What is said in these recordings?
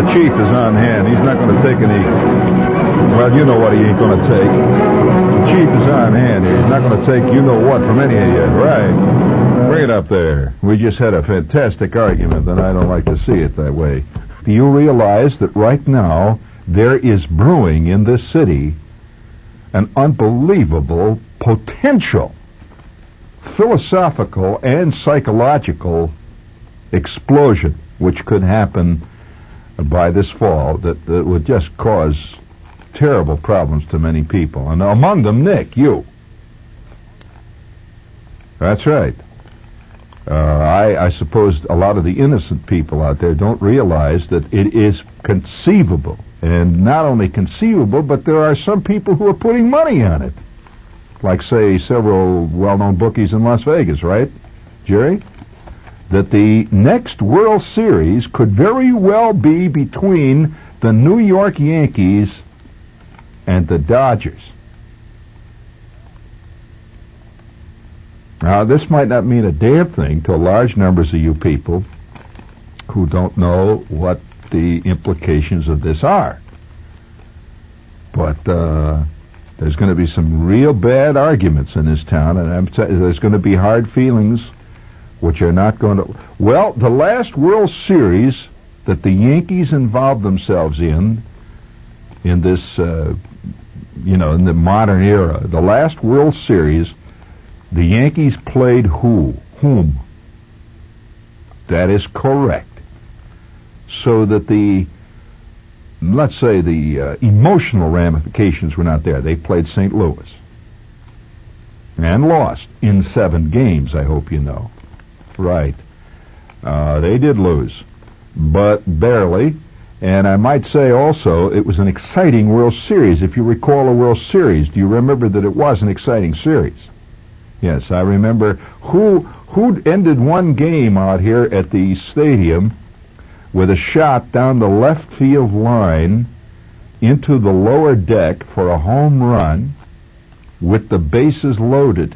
the chief is on hand. He's not going to take any. Well, you know what he ain't going to take. The chief is on hand. He's not going to take you know what from any of you. Right. Bring it up there. We just had a fantastic argument, and I don't like to see it that way. Do you realize that right now there is brewing in this city an unbelievable potential philosophical and psychological explosion which could happen by this fall that, that would just cause terrible problems to many people. And among them, Nick, you. That's right. Uh, I, I suppose a lot of the innocent people out there don't realize that it is conceivable. And not only conceivable, but there are some people who are putting money on it. Like, say, several well-known bookies in Las Vegas, right, Jerry? That the next World Series could very well be between the New York Yankees and the Dodgers. Now, this might not mean a damn thing to large numbers of you people who don't know what the implications of this are. But uh, there's going to be some real bad arguments in this town, and there's going to be hard feelings which are not going to. Well, the last World Series that the Yankees involved themselves in, in this, uh, you know, in the modern era, the last World Series, the Yankees played who? Whom? That is correct. So that the, let's say the uh, emotional ramifications were not there. They played St. Louis. And lost in seven games, I hope you know. Right. Uh, they did lose, but barely. And I might say also it was an exciting World Series. If you recall a World Series, do you remember that it was an exciting series? Yes, I remember who who ended one game out here at the stadium with a shot down the left field line into the lower deck for a home run with the bases loaded.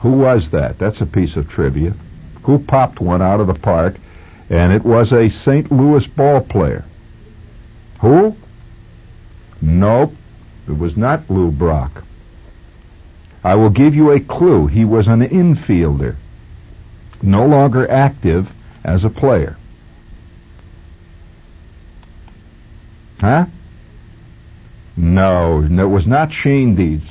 Who was that? That's a piece of trivia. Who popped one out of the park? And it was a St. Louis ball player. Who? Nope. It was not Lou Brock. I will give you a clue. He was an infielder, no longer active as a player. Huh? No, no it was not Shane Deans.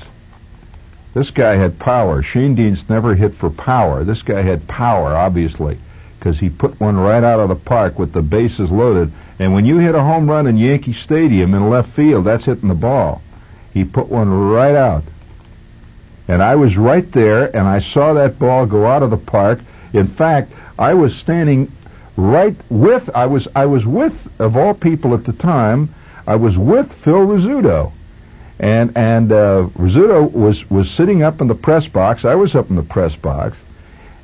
This guy had power. Shane Deans never hit for power. This guy had power, obviously, because he put one right out of the park with the bases loaded. And when you hit a home run in Yankee Stadium in left field, that's hitting the ball. He put one right out. And I was right there, and I saw that ball go out of the park. In fact, I was standing right with I was I was with of all people at the time. I was with Phil Rizzuto and and uh, Rizzuto was was sitting up in the press box. I was up in the press box,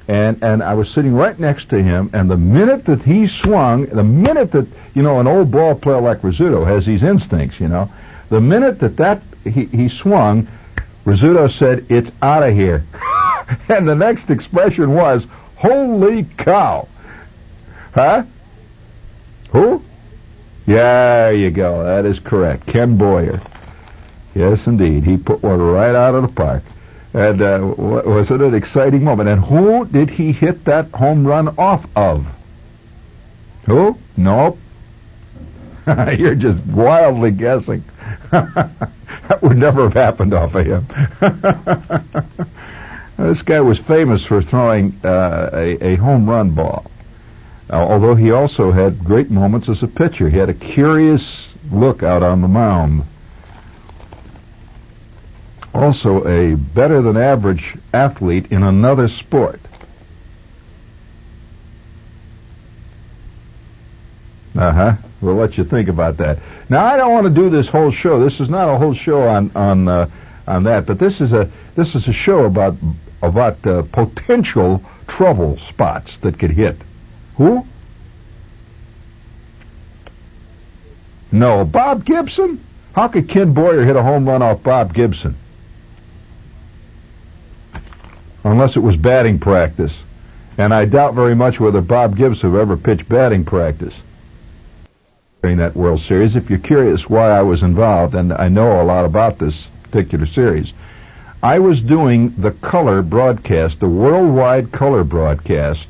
and and I was sitting right next to him. And the minute that he swung, the minute that you know an old ball player like Rizzuto has these instincts, you know, the minute that that he he swung, Rizzuto said, "It's out of here," and the next expression was, "Holy cow!" Huh? Who? Yeah, there you go. That is correct. Ken Boyer. Yes, indeed. He put one right out of the park. And uh, was it an exciting moment? And who did he hit that home run off of? Who? Nope. You're just wildly guessing. that would never have happened off of him. this guy was famous for throwing uh, a, a, home run ball. Uh, although he also had great moments as a pitcher. He had a curious look out on the mound also a better than average athlete in another sport. Uh huh. We'll let you think about that. Now, I don't want to do this whole show. This is not a whole show on on uh, on that, but this is a this is a show about about uh, potential trouble spots that could hit. Who? No, Bob Gibson. How could Ken Boyer hit a home run off Bob Gibson? Unless it was batting practice. And I doubt very much whether Bob have ever pitched batting practice. during that World Series. If you're curious why I was involved, and I know a lot about this particular series, I was doing the color broadcast, the worldwide color broadcast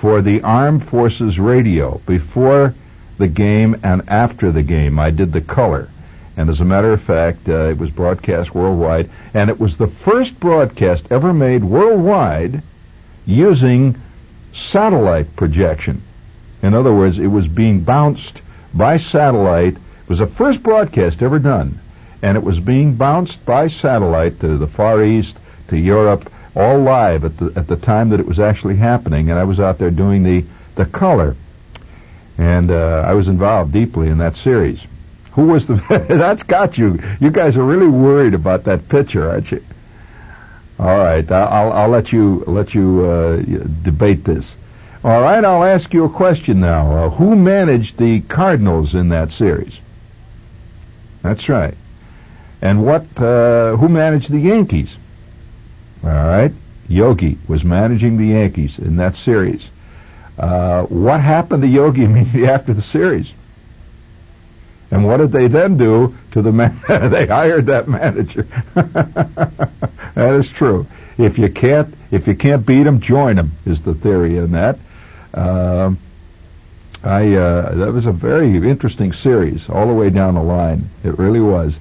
for the Armed Forces Radio before the game and after the game. I did the color. And as a matter of fact, uh, it was broadcast worldwide, and it was the first broadcast ever made worldwide using satellite projection. In other words, it was being bounced by satellite. It was the first broadcast ever done and it was being bounced by satellite to the Far East, to Europe, all live at the at the time that it was actually happening, and I was out there doing the the color, and uh, I was involved deeply in that series. Who was the? that's got you. You guys are really worried about that pitcher, aren't you? All right, I'll I'll let you let you uh, debate this. All right, I'll ask you a question now. Uh, who managed the Cardinals in that series? That's right. And what? Uh, who managed the Yankees? All right, Yogi was managing the Yankees in that series. Uh, what happened to Yogi immediately after the series? And what did they then do to the man? they hired that manager. that is true. If you can't, if you can't beat them, join them is the theory in that. Uh, I uh, that was a very interesting series all the way down the line. It really was.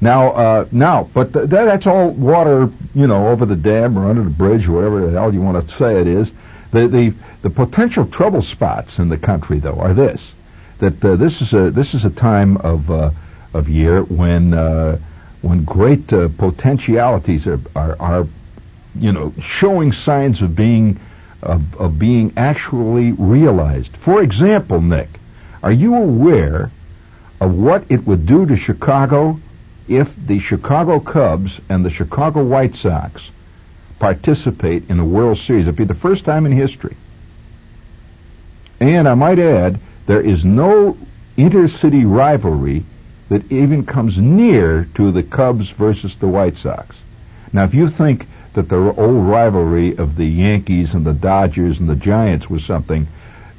Now, uh, now, but th- that's all water, you know, over the dam or under the bridge, whatever the hell you want to say it is. The the the potential trouble spots in the country, though, are this: that uh, this is a this is a time of uh, of year when uh, when great uh, potentialities are, are are you know showing signs of being of, of being actually realized. For example, Nick, are you aware of what it would do to Chicago? if the Chicago Cubs and the Chicago White Sox participate in the World Series. It'd be the first time in history. And I might add, there is no intercity rivalry that even comes near to the Cubs versus the White Sox. Now, if you think that the old rivalry of the Yankees and the Dodgers and the Giants was something,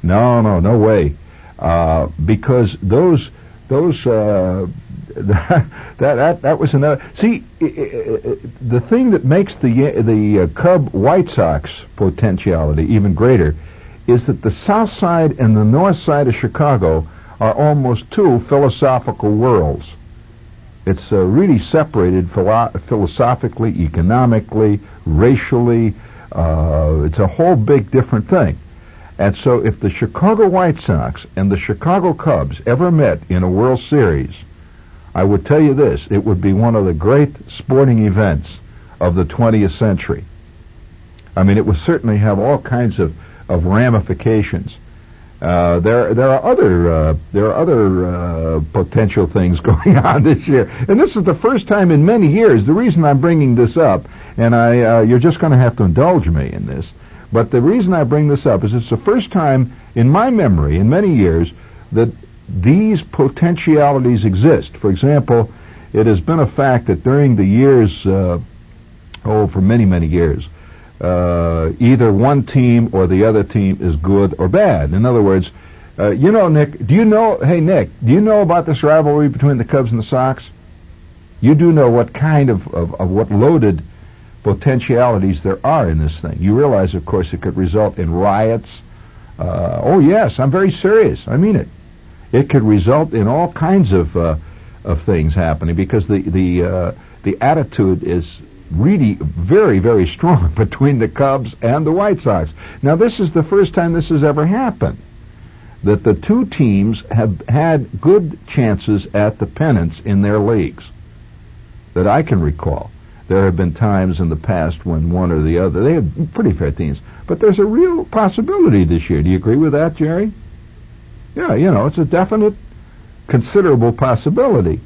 no, no, no way. Uh, because those those uh, that, that that was another. See, the thing that makes the the uh, Cub White Sox potentiality even greater is that the South Side and the North Side of Chicago are almost two philosophical worlds. It's uh, really separated philo- philosophically, economically, racially. Uh, it's a whole big different thing. And so, if the Chicago White Sox and the Chicago Cubs ever met in a World Series, I would tell you this, it would be one of the great sporting events of the 20th century. I mean, it would certainly have all kinds of, of ramifications. Uh, there, there are other, uh, there are other uh, potential things going on this year, and this is the first time in many years. The reason I'm bringing this up, and I, uh, you're just going to have to indulge me in this, but the reason I bring this up is it's the first time in my memory, in many years, that these potentialities exist. For example, it has been a fact that during the years, uh, oh, for many, many years, uh, either one team or the other team is good or bad. In other words, uh, you know, Nick, do you know, hey, Nick, do you know about this rivalry between the Cubs and the Sox? You do know what kind of, of, of what loaded potentialities there are in this thing. You realize, of course, it could result in riots. Uh, oh, yes, I'm very serious. I mean it it could result in all kinds of uh, of things happening because the the uh, the attitude is really very very strong between the Cubs and the White Sox. Now this is the first time this has ever happened that the two teams have had good chances at the pennants in their leagues that I can recall. There have been times in the past when one or the other they have pretty fair teams, but there's a real possibility this year. Do you agree with that, Jerry? Yeah, you know, it's a definite, considerable possibility.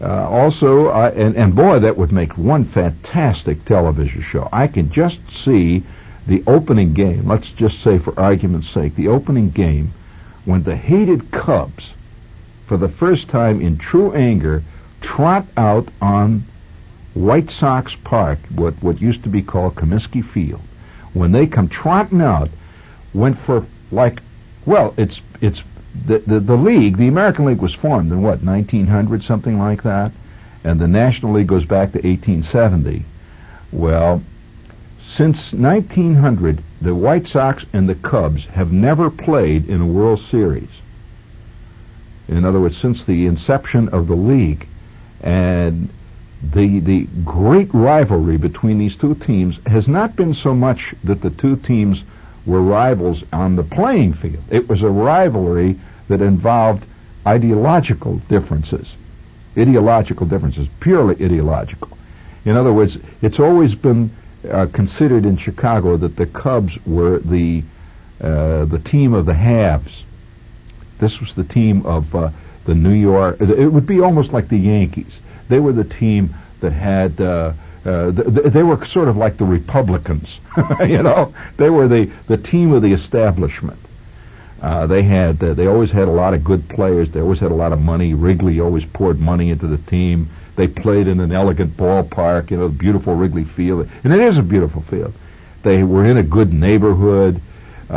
Uh, also, uh, and, and boy, that would make one fantastic television show. I can just see the opening game, let's just say for argument's sake, the opening game when the hated Cubs, for the first time in true anger, trot out on White Sox Park, what, what used to be called Comiskey Field. When they come trotting out, went for like, well, it's it's the, the, the league, the American League was formed in what, 1900, something like that? And the National League goes back to 1870. Well, since 1900, the White Sox and the Cubs have never played in a World Series. In other words, since the inception of the league. And the the great rivalry between these two teams has not been so much that the two teams were rivals on the playing field. It was a rivalry that involved ideological differences, ideological differences, purely ideological. In other words, it's always been uh, considered in Chicago that the Cubs were the uh, the team of the haves. This was the team of uh, the New York. It would be almost like the Yankees. They were the team that had. Uh, th- they were sort of like the Republicans, you know. They were the the team of the establishment. Uh, they had uh, they always had a lot of good players. They always had a lot of money. Wrigley always poured money into the team. They played in an elegant ballpark, you know, beautiful Wrigley Field, and it is a beautiful field. They were in a good neighborhood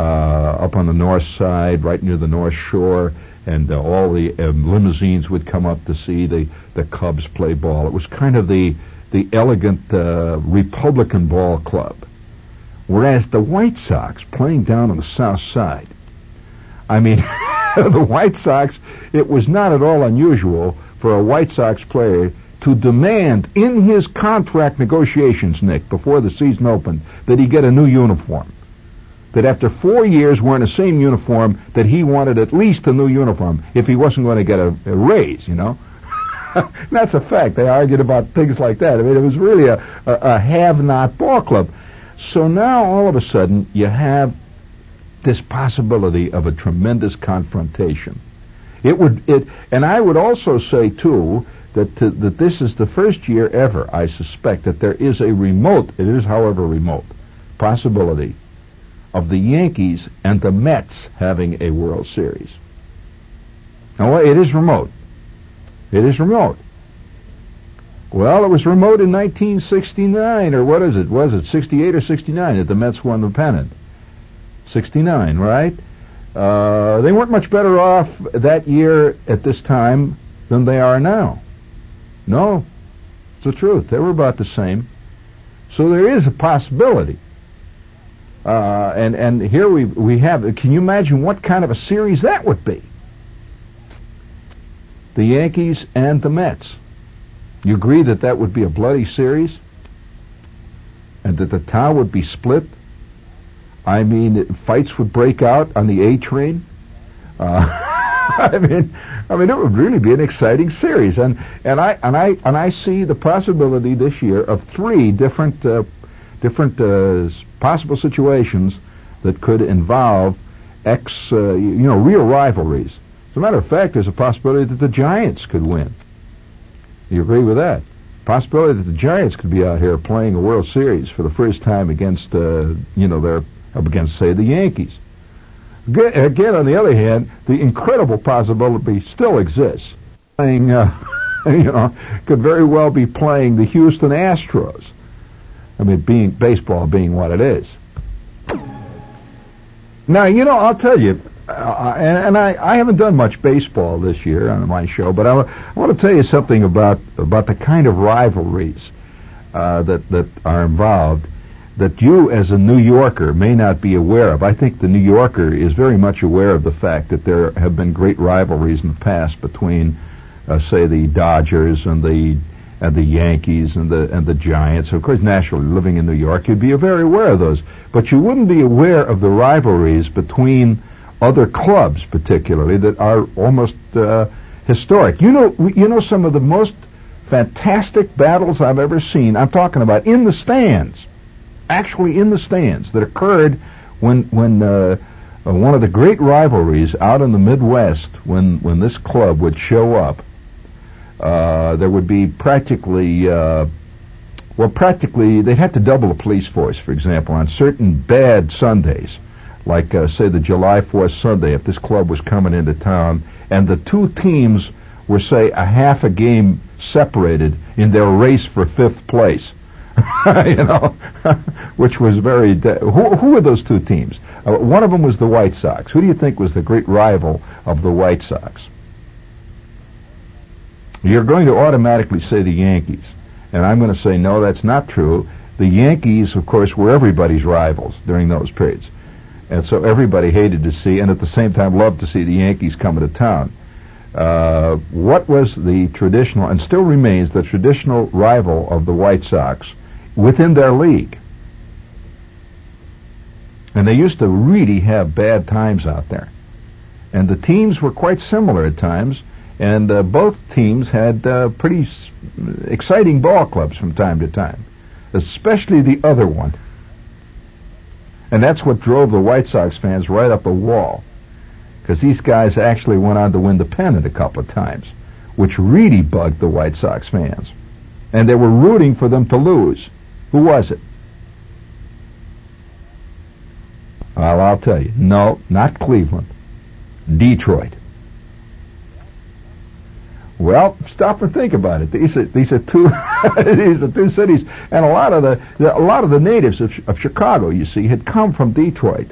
up on the north side, right near the North Shore, and uh, all the um, limousines would come up to see the the Cubs play ball. It was kind of the the elegant uh, Republican ball club, whereas the White Sox playing down on the south side. I mean, the White Sox. It was not at all unusual for a White Sox player to demand in his contract negotiations, Nick, before the season opened, that he get a new uniform. That after four years wearing the same uniform, that he wanted at least a new uniform if he wasn't going to get a, a raise, you know. That's a fact. They argued about things like that. I mean, it was really a, a, a have-not ball club. So now all of a sudden you have this possibility of a tremendous confrontation. It would it, and I would also say too that to, that this is the first year ever, I suspect, that there is a remote, it is however remote, possibility of the Yankees and the Mets having a World Series. Now, it is remote. It is remote. Well, it was remote in 1969, or what is it? Was it 68 or 69 that the Mets won the pennant? 69, right? Uh, they weren't much better off that year at this time than they are now. No, it's the truth. They were about the same. So there is a possibility. Uh, and and here we we have. Can you imagine what kind of a series that would be? The Yankees and the Mets. You agree that that would be a bloody series, and that the town would be split. I mean, fights would break out on the A train. Uh, I mean, I mean, it would really be an exciting series, and and I and I and I see the possibility this year of three different uh, different uh, possible situations that could involve ex, uh, you know, real rivalries. As a matter of fact, there's a possibility that the Giants could win. You agree with that? Possibility that the Giants could be out here playing a World Series for the first time against, uh, you know, they're up against, say, the Yankees. Again, on the other hand, the incredible possibility still exists. Playing, uh, you know, could very well be playing the Houston Astros. I mean, being baseball being what it is. Now, you know, I'll tell you, uh, and, and I, I haven't done much baseball this year on my show, but I, I want to tell you something about about the kind of rivalries uh, that that are involved that you as a New Yorker may not be aware of. I think the New Yorker is very much aware of the fact that there have been great rivalries in the past between, uh, say, the Dodgers and the and the Yankees and the and the Giants. Of course, naturally, living in New York, you'd be very aware of those, but you wouldn't be aware of the rivalries between other clubs, particularly that are almost uh, historic. You know, you know some of the most fantastic battles I've ever seen. I'm talking about in the stands actually in the stands that occurred when when uh, uh, one of the great rivalries out in the Midwest when when this club would show up. Uh, there would be practically uh, well, practically they'd have to double the police force, for example, on certain bad Sundays, like uh, say the July 4th Sunday, if this club was coming into town, and the two teams were say a half a game separated in their race for fifth place. you know, which was very. De- who, who were those two teams? Uh, one of them was the White Sox. Who do you think was the great rival of the White Sox? You're going to automatically say the Yankees. And I'm going to say, no, that's not true. The Yankees, of course, were everybody's rivals during those periods. And so everybody hated to see, and at the same time loved to see the Yankees coming to town. Uh, what was the traditional, and still remains the traditional rival of the White Sox within their league? And they used to really have bad times out there. And the teams were quite similar at times, and uh, both teams had uh, pretty s- exciting ball clubs from time to time, especially the other one. And that's what drove the White Sox fans right up a wall. Because these guys actually went on to win the pennant a couple of times, which really bugged the White Sox fans. And they were rooting for them to lose. Who was it? Well, I'll tell you. No, not Cleveland. Detroit. Well, stop and think about it. These are these are two these are two cities, and a lot of the, the a lot of the natives of, of Chicago, you see, had come from Detroit,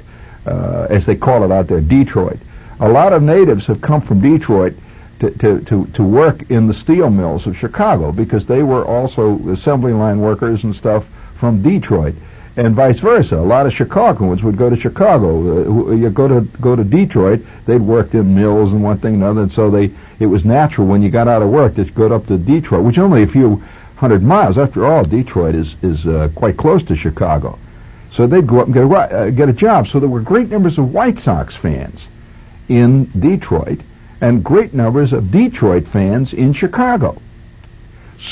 uh, as they call it out there, Detroit. A lot of natives have come from Detroit to, to, to, to work in the steel mills of Chicago because they were also assembly line workers and stuff from Detroit and vice versa. A lot of Chicagoans would go to Chicago. Uh, you go to go to Detroit, they'd worked in mills and one thing and another, and so they it was natural when you got out of work to go up to Detroit, which only a few hundred miles. After all, Detroit is is uh, quite close to Chicago, so they'd go up and get a, uh, get a job. So there were great numbers of White Sox fans in Detroit, and great numbers of Detroit fans in Chicago.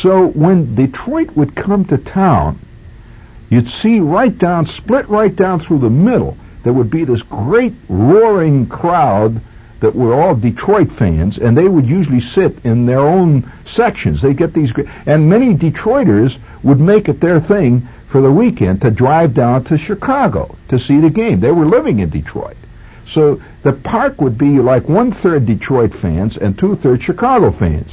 So when Detroit would come to town you'd see right down, split right down through the middle, there would be this great roaring crowd that were all Detroit fans, and they would usually sit in their own sections. They get these, and many Detroiters would make it their thing for the weekend to drive down to Chicago to see the game. They were living in Detroit. So the park would be like one third Detroit fans and two thirds Chicago fans.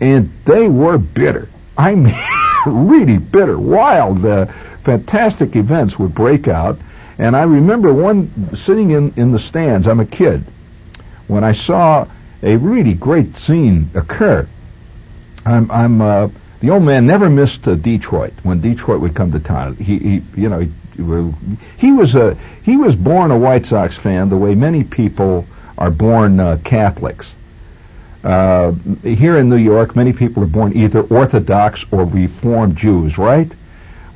And they were bitter. I mean, really bitter, wild. Uh, fantastic events would break out. And I remember one sitting in, in the stands, I'm a kid, when I saw a really great scene occur. I'm, I'm, uh, the old man never missed uh, Detroit when Detroit would come to town. He, he you know, he, he was a, he was born a White Sox fan the way many people are born uh, Catholics. Uh, here in New York, many people are born either Orthodox or Reformed Jews, right?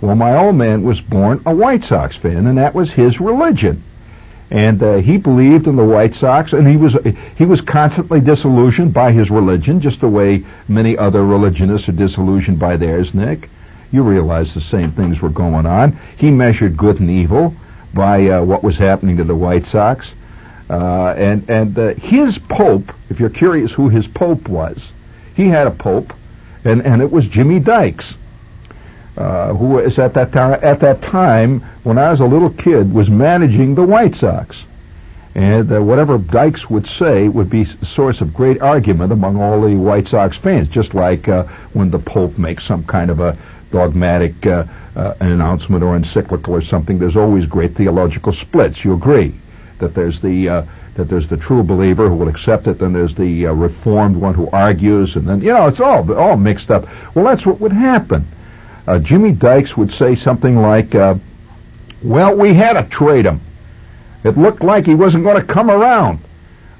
Well, my old man was born a White Sox fan, and that was his religion. And uh, he believed in the White Sox, and he was he was constantly disillusioned by his religion, just the way many other religionists are disillusioned by theirs. Nick, you realize the same things were going on. He measured good and evil by uh, what was happening to the White Sox, uh, and and uh, his pope. If you're curious who his pope was, he had a pope, and and it was Jimmy Dykes uh, who was at that time at that time when I was a little kid was managing the White Sox, and uh, whatever Dykes would say would be a source of great argument among all the White Sox fans. Just like uh, when the Pope makes some kind of a dogmatic uh, uh, announcement or encyclical or something, there's always great theological splits. You agree that there's the uh, that there's the true believer who will accept it, then there's the uh, reformed one who argues, and then you know it's all all mixed up. Well, that's what would happen uh, Jimmy Dykes would say something like, uh, well, we had to trade him. It looked like he wasn't going to come around.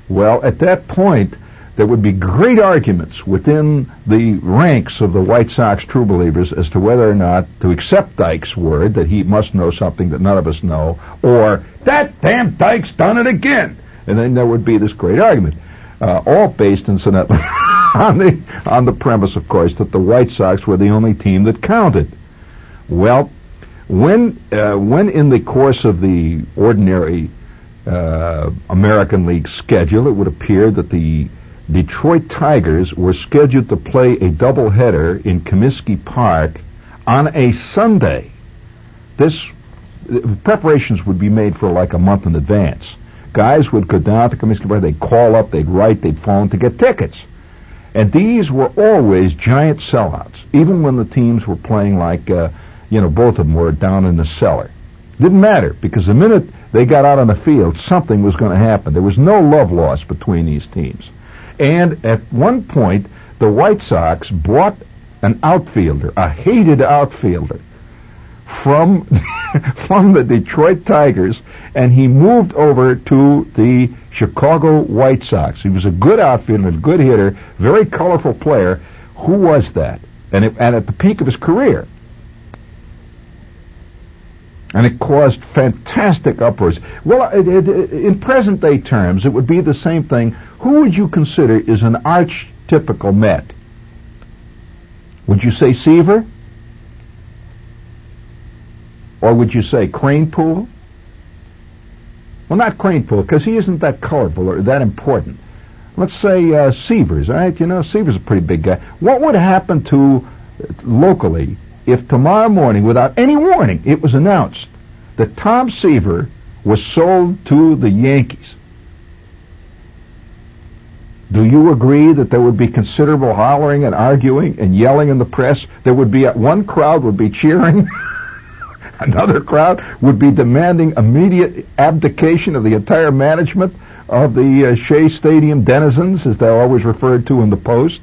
Well, at that point, there would be great arguments within the ranks of the White Sox true believers as to whether or not to accept Dykes' word that he must know something that none of us know, or that damn Dykes done it again. And then there would be this great argument, uh, all based, incidentally, on the on the premise, of course, that the White Sox were the only team that counted. Well, when uh, when in the course of the ordinary uh, American League schedule, it would appear that the Detroit Tigers were scheduled to play a doubleheader in Comiskey Park on a Sunday. This preparations would be made for like a month in advance. Guys would go down to Comiskey Park, they'd call up, they'd write, they'd phone to get tickets. And these were always giant sellouts, even when the teams were playing like, uh, you know, both of them were down in the cellar. Didn't matter because the minute they got out on the field, something was going to happen. There was no love lost between these teams. And at one point, the White Sox bought an outfielder, a hated outfielder, from from the Detroit Tigers, and he moved over to the Chicago White Sox. He was a good outfielder, a good hitter, very colorful player. Who was that? And, it, and at the peak of his career, and it caused fantastic uproars. Well, it, it, in present day terms, it would be the same thing. Who would you consider is an archetypical Met? Would you say Seaver? Or would you say Kranepool? Well, not Kranepool, because he isn't that colorful or that important. Let's say uh, Seavers, all right? You know, Seavers a pretty big guy. What would happen to, locally, if tomorrow morning, without any warning, it was announced that Tom Seaver was sold to the Yankees. Do you agree that there would be considerable hollering and arguing and yelling in the press? There would be one crowd would be cheering, another crowd would be demanding immediate abdication of the entire management of the uh, Shea Stadium denizens, as they're always referred to in the Post.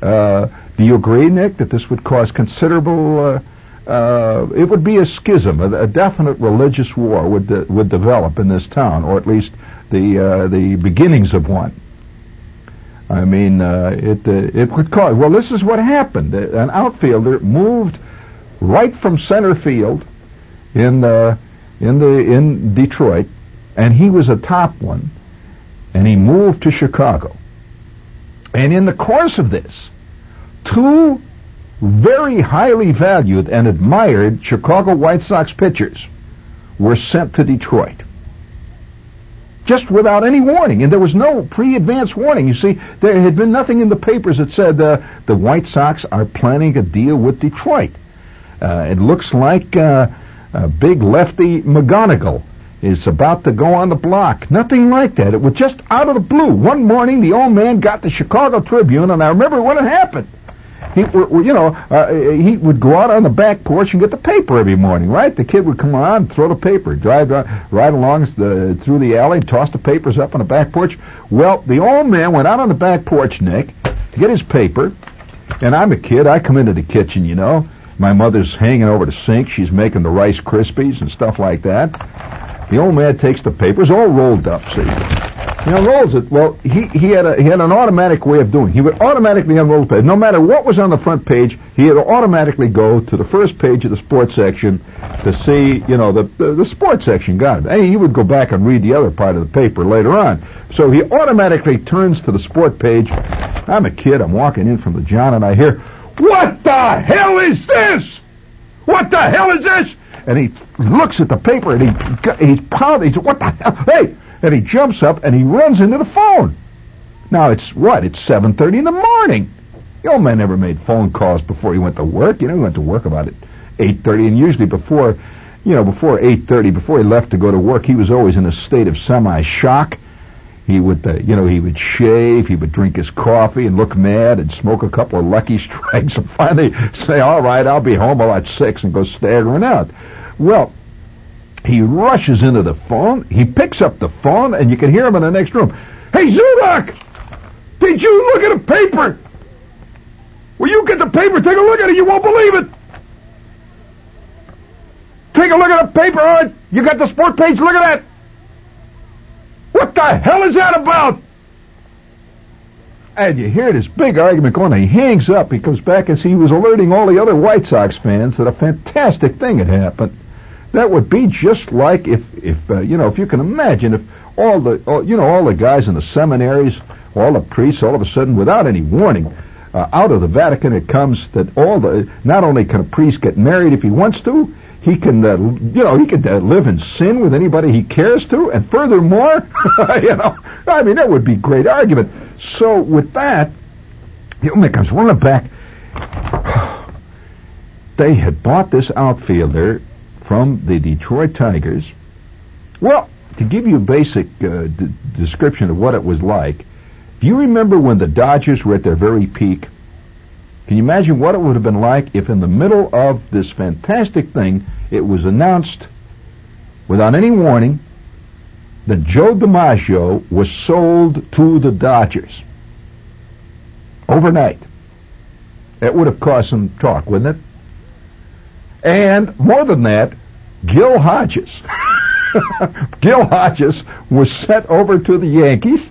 Uh, do you agree, Nick, that this would cause considerable? Uh, uh, it would be a schism, a, a definite religious war would de- would develop in this town, or at least the uh, the beginnings of one. I mean, uh, it uh, it would cause. Well, this is what happened. An outfielder moved right from center field in the in the in Detroit, and he was a top one, and he moved to Chicago. And in the course of this, two very highly valued and admired Chicago White Sox pitchers were sent to Detroit. Just without any warning, and there was no pre-advance warning. You see, there had been nothing in the papers that said uh, the White Sox are planning a deal with Detroit. Uh, it looks like uh, a big lefty McGonigal is about to go on the block. Nothing like that. It was just out of the blue. One morning, the old man got the Chicago Tribune, and I remember when it happened. He, you know, uh, he would go out on the back porch and get the paper every morning, right? The kid would come on, throw the paper, drive right along the, through the alley, toss the papers up on the back porch. Well, the old man went out on the back porch, Nick, to get his paper, and I'm a kid. I come into the kitchen, you know. My mother's hanging over the sink. She's making the Rice Krispies and stuff like that. The old man takes the papers, all rolled up, see. He unrolls it. Well, he, he had a he had an automatic way of doing. It. He would automatically unroll the paper. No matter what was on the front page, he would automatically go to the first page of the sports section to see, you know, the the, the sports section. Got it. And he would go back and read the other part of the paper later on. So he automatically turns to the sport page. I'm a kid. I'm walking in from the John, and I hear, "What the hell is this? What the hell is this?" and he looks at the paper and he he's pounding. He says, "What the hell? Hey!" And he jumps up and he runs into the phone. Now it's what? It's seven thirty in the morning. The old man never made phone calls before he went to work. You know, he went to work about it eight thirty, and usually before, you know, before eight thirty, before he left to go to work, he was always in a state of semi-shock. He would, uh, you know, he would shave, he would drink his coffee and look mad and smoke a couple of Lucky Strikes and finally say, all right, I'll be home about six and go staggering out. Well, he rushes into the phone. He picks up the phone, and you can hear him in the next room. Hey, Zubak! Did you look at the paper? Will you get the paper? Take a look at it. You won't believe it. Take a look at the paper. All right. You got the sport page. Look at that. What the hell is that about? And you hear this big argument going on. He hangs up. He comes back as he was alerting all the other White Sox fans that a fantastic thing had happened. That would be just like if, if uh, you know, if you can imagine if all the, all, you know, all the guys in the seminaries, all the priests, all of a sudden, without any warning, uh, out of the Vatican it comes that all the, not only can a priest get married if he wants to, he can, uh, you know, he can uh, live in sin with anybody he cares to, and furthermore, you know, I mean, that would be great argument. So with that, the only comes running back. They had bought this outfielder from the Detroit Tigers. Well, to give you a basic uh, d- description of what it was like, do you remember when the Dodgers were at their very peak? Can you imagine what it would have been like if in the middle of this fantastic thing it was announced without any warning that Joe DiMaggio was sold to the Dodgers overnight. It would have caused some talk, wouldn't it? And more than that, Gil Hodges. Gil Hodges was sent over to the Yankees.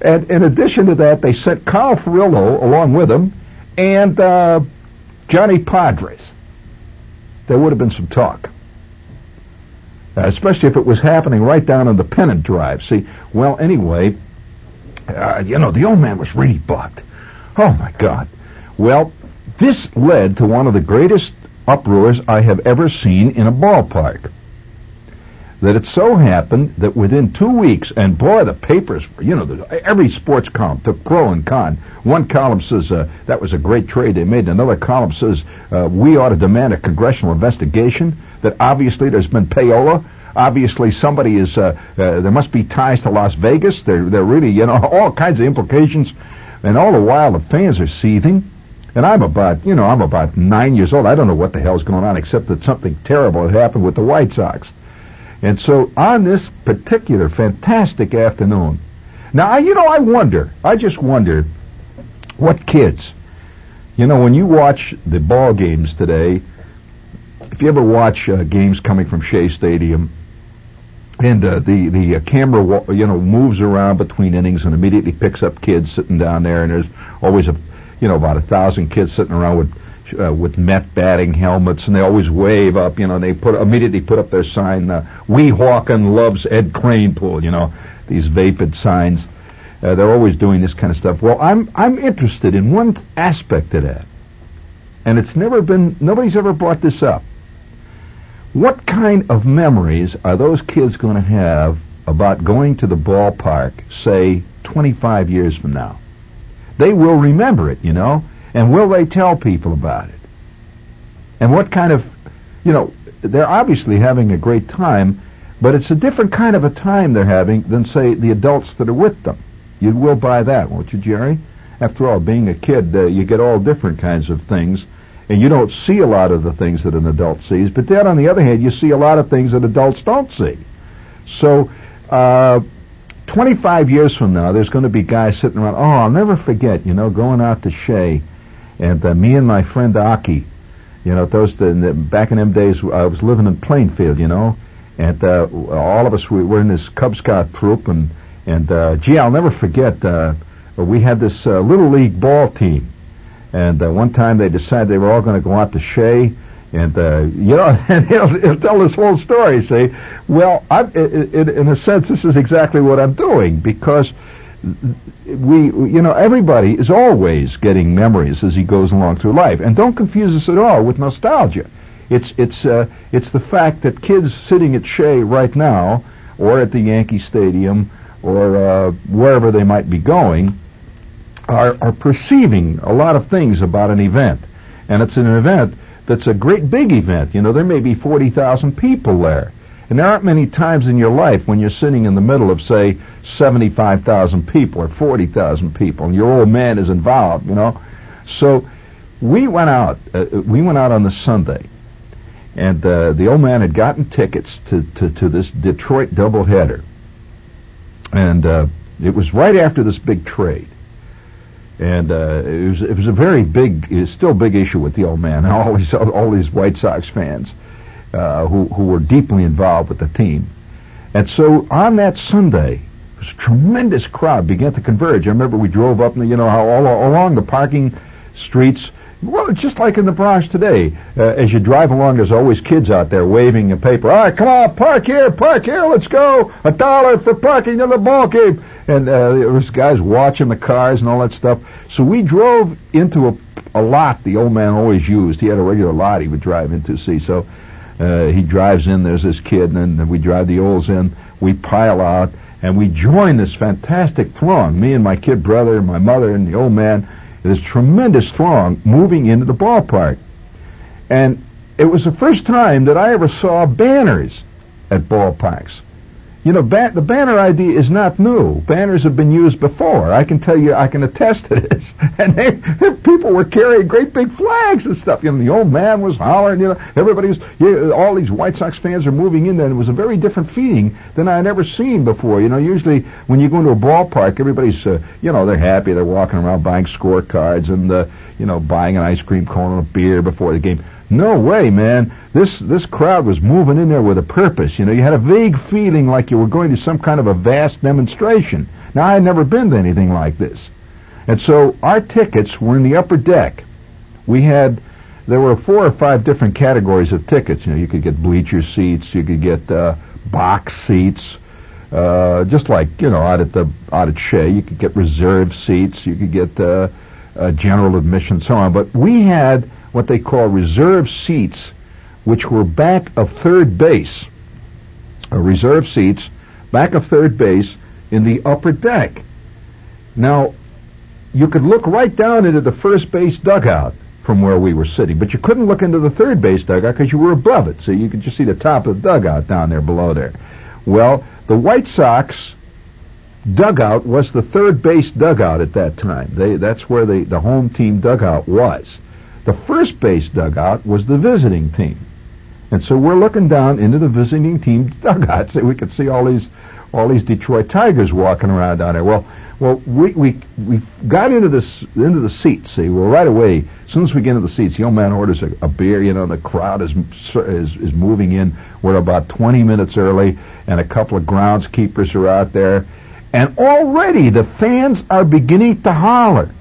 And in addition to that, they sent Carl Furillo along with him and uh, Johnny Podres, There would have been some talk. Uh, especially if it was happening right down on the pennant drive. See, well, anyway, uh, you know, the old man was really bugged. Oh, my God. Well, this led to one of the greatest uproars I have ever seen in a ballpark. That it so happened that within two weeks, and boy, the papers, you know, every sports column took pro and con. One column says uh, that was a great trade they made. Another column says uh, we ought to demand a congressional investigation. That obviously there's been payola. Obviously somebody is uh, uh there must be ties to Las Vegas. They're they're really you know all kinds of implications, and all the while the fans are seething. And I'm about, you know, I'm about nine years old. I don't know what the hell's going on except that something terrible had happened with the White Sox. And so on this particular fantastic afternoon, now, you know, I wonder, I just wonder what kids, you know, when you watch the ball games today, if you ever watch uh, games coming from Shea Stadium, and uh, the the uh, camera you know moves around between innings and immediately picks up kids sitting down there, and there's always a you know, about a thousand kids sitting around with uh, with Met batting helmets, and they always wave up. You know, they put immediately put up their sign, uh, "Weehawken loves Ed Kranepool." You know, these vapid signs. Uh, they're always doing this kind of stuff. Well, I'm I'm interested in one aspect of that, and it's never been nobody's ever brought this up. What kind of memories are those kids going to have about going to the ballpark, say, 25 years from now? They will remember it, you know. And will they tell people about it? And what kind of, you know, they're obviously having a great time, but it's a different kind of a time they're having than, say, the adults that are with them. You will buy that, won't you, Jerry? After all, being a kid, uh, you get all different kinds of things, and you don't see a lot of the things that an adult sees. But then, on the other hand, you see a lot of things that adults don't see. So, uh, 25 years from now, there's going to be guys sitting around. Oh, I'll never forget, you know, going out to Shea, and uh, me and my friend Aki, you know, those the, the, back in them days, I was living in Plainfield, you know, and uh, all of us we were in this Cub Scout troop, and and uh, gee, I'll never forget. Uh, we had this uh, little league ball team, and uh, one time they decided they were all going to go out to Shea and uh, you know, and he'll, he'll tell this whole story. Say, well, in, in a sense, this is exactly what I'm doing because we, you know, everybody is always getting memories as he goes along through life, and don't confuse this at all with nostalgia. It's it's uh, it's the fact that kids sitting at Shea right now, or at the Yankee Stadium, or uh, wherever they might be going, are are perceiving a lot of things about an event, and it's an event that's a great big event. You know, there may be 40,000 people there. And there aren't many times in your life when you're sitting in the middle of, say, 75,000 people or 40,000 people, and your old man is involved, you know. So we went out, uh, we went out on the Sunday, and uh, the old man had gotten tickets to, to, to this Detroit doubleheader. And uh, it was right after this big trade and uh, it was it was a very big, it's still a big issue with the old man and all these all these White Sox fans uh, who who were deeply involved with the team. And so on that Sunday, it was a tremendous crowd began to converge. I remember we drove up, and you know how all, all along the parking streets. Well, it's just like in the Bronx today. Uh, as you drive along, there's always kids out there waving a paper. All right, come on, park here, park here, let's go. A dollar for parking in the ball game and uh, there was guys watching the cars and all that stuff. So we drove into a, a lot the old man always used. He had a regular lot he would drive into. See, so uh, he drives in. There's this kid, and then we drive the Olds in. We pile out, and we join this fantastic throng. Me and my kid brother, and my mother, and the old man. This tremendous throng moving into the ballpark, and it was the first time that I ever saw banners at ballparks. You know, ba- the banner idea is not new. Banners have been used before. I can tell you, I can attest to this. And they, people were carrying great big flags and stuff. You know, the old man was hollering. You know, everybody was. You all these White Sox fans are moving in there, and it was a very different feeling than I had ever seen before. You know, usually when you go into a ballpark, everybody's, uh, you know, they're happy. They're walking around buying scorecards and, uh, you know, buying an ice cream cone and a beer before the game. No way, man. This this crowd was moving in there with a purpose. You know, you had a vague feeling like you were going to some kind of a vast demonstration. Now, I had never been to anything like this. And so our tickets were in the upper deck. We had there were four or five different categories of tickets. You know, you could get bleacher seats, you could get uh, box seats, uh, just like you know out at the out at Shea. You could get reserved seats, you could get uh, uh, general admission, so on. But we had what they call reserve seats, which were back of third base. Uh, reserve seats back of third base in the upper deck. Now, you could look right down into the first base dugout from where we were sitting, but you couldn't look into the third base dugout because you were above it, so you could just see the top of the dugout down there below there. Well, the White Sox dugout was the third base dugout at that time. They, that's where the, the home team dugout was. The first base dugout was the visiting team. And so we're looking down into the visiting team dugout so we could see all these all these Detroit Tigers walking around down there. Well, well, we we we got into this into the seats. See, well, right away, as soon as we get into the seats, the old man orders a, a beer. You know, the crowd is is is moving in. We're about 20 minutes early, and a couple of groundskeepers are out there, and already the fans are beginning to holler.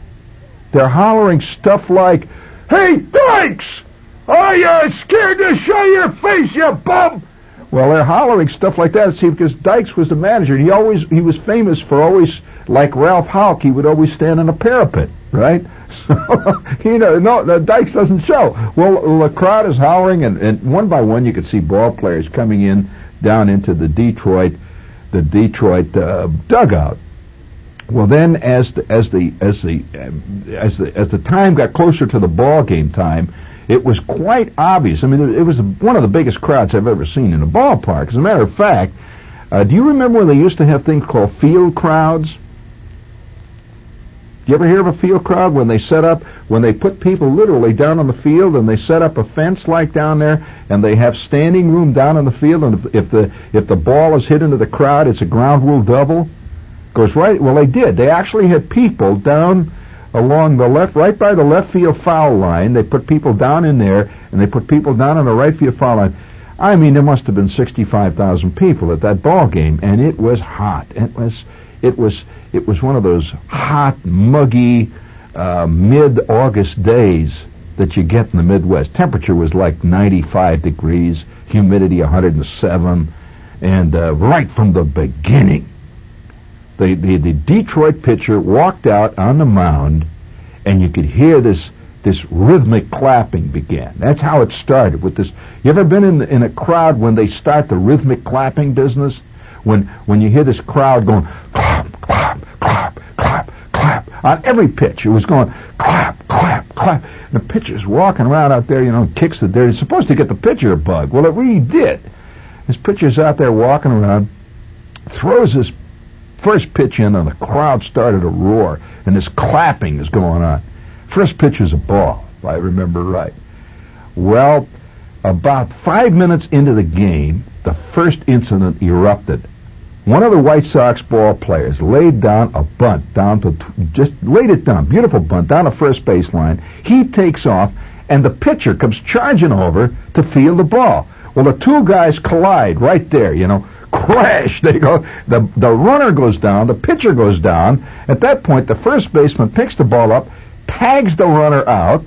They're hollering stuff like, "Hey, Dykes, are you scared to show your face, you bum?" Well, they're hollering stuff like that. See, because Dykes was the manager. and He always he was famous for always like Ralph Houk. He would always stand on a parapet, right? So you know, no, Dykes doesn't show. Well, the crowd is hollering, and, and one by one you could see ball players coming in down into the Detroit, the Detroit uh, dugout. Well, then as the, as the as the um, as the as the time got closer to the ball game time it was quite obvious. I mean, it was one of the biggest crowds I've ever seen in a ballpark. As a matter of fact, uh, do you remember when they used to have things called field crowds? Do you ever hear of a field crowd when they set up, when they put people literally down on the field and they set up a fence like down there and they have standing room down on the field and if, if the if the ball is hit into the crowd, it's a ground rule double. Goes right. Well, they did. They actually had people down along the left, right by the left field foul line. They put people down in there, and they put people down on the right field foul line. I mean, there must have been 65,000 people at that ball game, and it was hot. It was, it was, it was one of those hot, muggy, uh, mid-August days that you get in the Midwest. Temperature was like 95 degrees, humidity 107, and uh, right from the beginning, the, the, the Detroit pitcher walked out on the mound, and you could hear this this rhythmic clapping began. That's how it started with this. You ever been in in a crowd when they start the rhythmic clapping business? When when you hear this crowd going clap, clap, clap, clap, clap on every pitch, it was going clap, clap, clap. And the pitcher's walking around out there, you know, kicks the dirt. He's supposed to get the pitcher a bug. Well, it really did. This pitcher's out there walking around, throws this First pitch in, and the crowd started to roar, and this clapping is going on. First pitch is a ball, if I remember right. Well, about five minutes into the game, the first incident erupted. One of the White Sox ball players laid down a bunt down to just laid it down, beautiful bunt down the first baseline. He takes off, and the pitcher comes charging over to field the ball. Well, the two guys collide right there, you know crash. They go. The the runner goes down. The pitcher goes down. At that point, the first baseman picks the ball up, tags the runner out,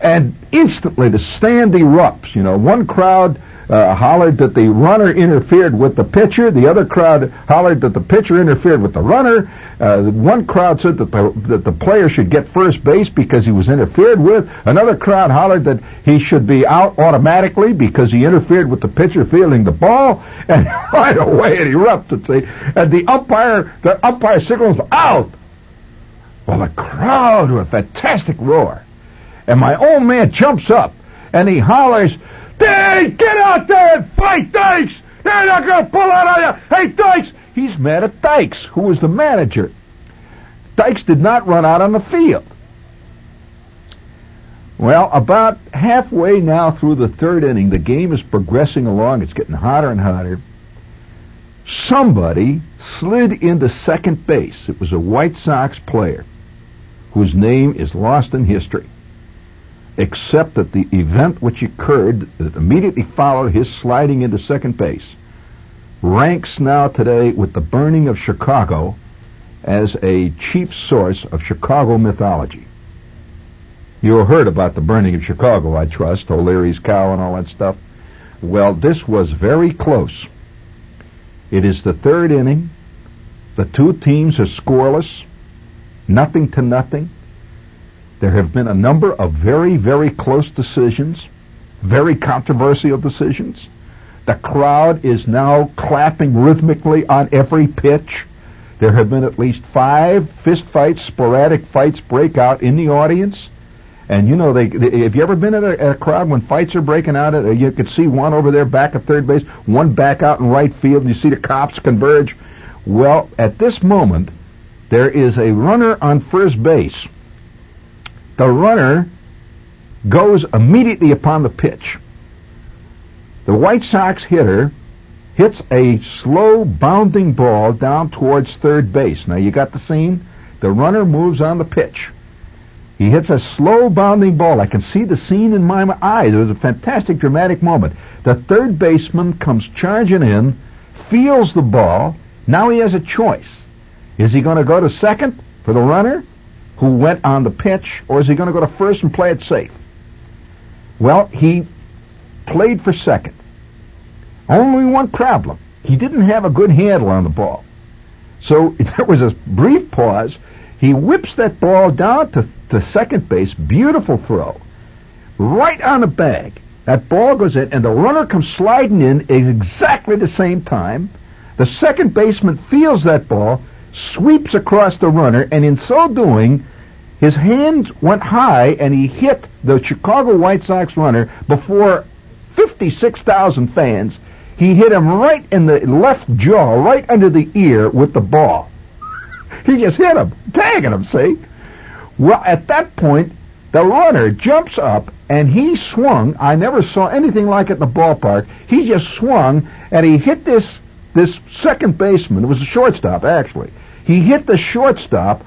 and instantly the stand erupts. You know, one crowd uh, hollered that the runner interfered with the pitcher. The other crowd hollered that the pitcher interfered with the runner. Uh, one crowd said that the, that the player should get first base because he was interfered with. Another crowd hollered that he should be out automatically because he interfered with the pitcher fielding the ball. And right away it erupted. See, and the umpire, the umpire signals out. Well, the crowd with a fantastic roar, and my old man jumps up and he hollers. Dave, get out there and fight, Dykes! They're not going to pull out on you. Hey, Dykes! He's mad at Dykes, who was the manager. Dykes did not run out on the field. Well, about halfway now through the third inning, the game is progressing along. It's getting hotter and hotter. Somebody slid into second base. It was a White Sox player whose name is lost in history, except that the event which occurred that immediately followed his sliding into second base ranks now today with the burning of Chicago as a chief source of Chicago mythology. You heard about the burning of Chicago, I trust, O'Leary's cow and all that stuff. Well, this was very close. It is the third inning. The two teams are scoreless, nothing to nothing. There have been a number of very, very close decisions, very controversial decisions. The crowd is now clapping rhythmically on every pitch. There have been at least five fist fights, sporadic fights break out in the audience. And you know, they, they have you ever been at a, at a, crowd when fights are breaking out? Uh, you could see one over there back at third base, one back out in right field, and you see the cops converge. Well, at this moment, there is a runner on first base. The runner goes immediately upon the pitch. The White Sox hitter hits a slow bounding ball down towards third base. Now you got the scene? The runner moves on the pitch. He hits a slow bounding ball. I can see the scene in my eye. It was a fantastic dramatic moment. The third baseman comes charging in, feels the ball. Now he has a choice. Is he going to go to second for the runner who went on the pitch, or is he going to go to first and play it safe? Well, he played for second. Only one problem. He didn't have a good handle on the ball. So there was a brief pause. He whips that ball down to, to second base. Beautiful throw. Right on the bag. That ball goes in, and the runner comes sliding in exactly the same time. The second baseman feels that ball, sweeps across the runner, and in so doing, his hands went high and he hit the Chicago White Sox runner before 56,000 fans. He hit him right in the left jaw, right under the ear with the ball. He just hit him, tagging him, see? Well, at that point, the runner jumps up and he swung. I never saw anything like it in the ballpark. He just swung and he hit this this second baseman. It was a shortstop, actually. He hit the shortstop,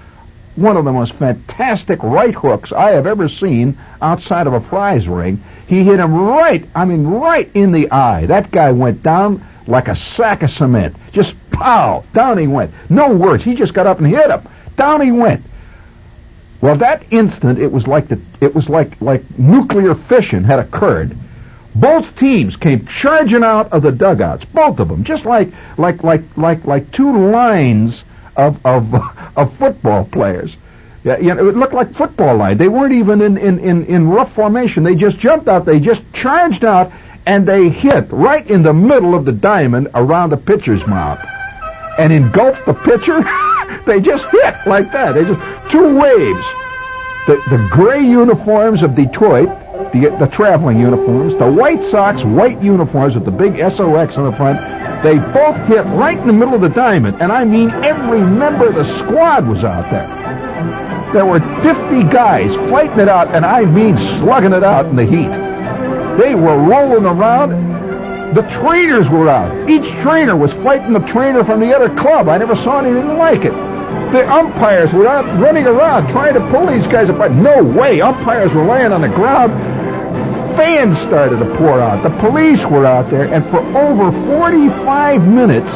one of the most fantastic right hooks I have ever seen outside of a prize ring. He hit him right, I mean, right in the eye. That guy went down like a sack of cement. Just pow, down he went. No words. He just got up and hit him. Down he went. Well, that instant, it was like the, it was like like nuclear fission had occurred. Both teams came charging out of the dugouts, both of them, just like like like like like two lines of of of football players. Yeah, you know, it looked like football line. They weren't even in, in, in, in rough formation. They just jumped out. They just charged out, and they hit right in the middle of the diamond around the pitcher's mouth, and engulfed the pitcher. they just hit like that. They just two waves. The the gray uniforms of Detroit, the traveling uniforms, the White Sox white uniforms with the big SOX on the front. They both hit right in the middle of the diamond, and I mean every member of the squad was out there. There were 50 guys fighting it out, and I mean slugging it out in the heat. They were rolling around. The trainers were out. Each trainer was fighting the trainer from the other club. I never saw anything like it. The umpires were out running around trying to pull these guys apart. No way. Umpires were laying on the ground. Fans started to pour out. The police were out there, and for over 45 minutes,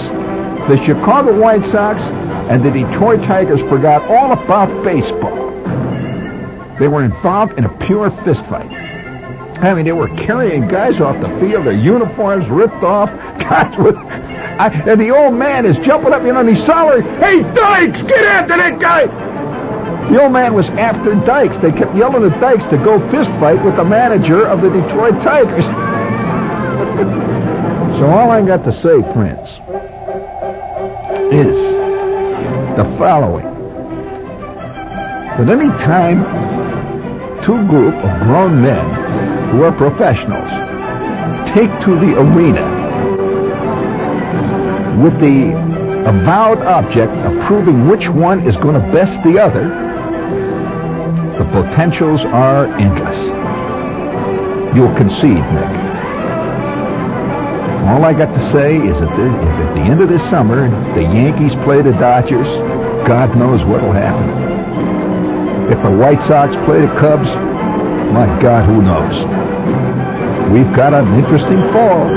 the Chicago White Sox and the Detroit Tigers forgot all about baseball. They were involved in a pure fistfight. I mean, they were carrying guys off the field, their uniforms ripped off, guys with... I, and the old man is jumping up, you know, and he's hollering, Hey, Dykes, get after that guy! The old man was after Dykes. They kept yelling at Dykes to go fist fight with the manager of the Detroit Tigers. so all I got to say, friends, is the following. That any time two group of grown men who are professionals take to the arena with the avowed object of proving which one is going to best the other, the potentials are endless. You'll concede, Nick. All I got to say is that if at the end of this summer the Yankees play the Dodgers, God knows what'll happen. If the White Sox play the Cubs, my God, who knows? We've got an interesting fall.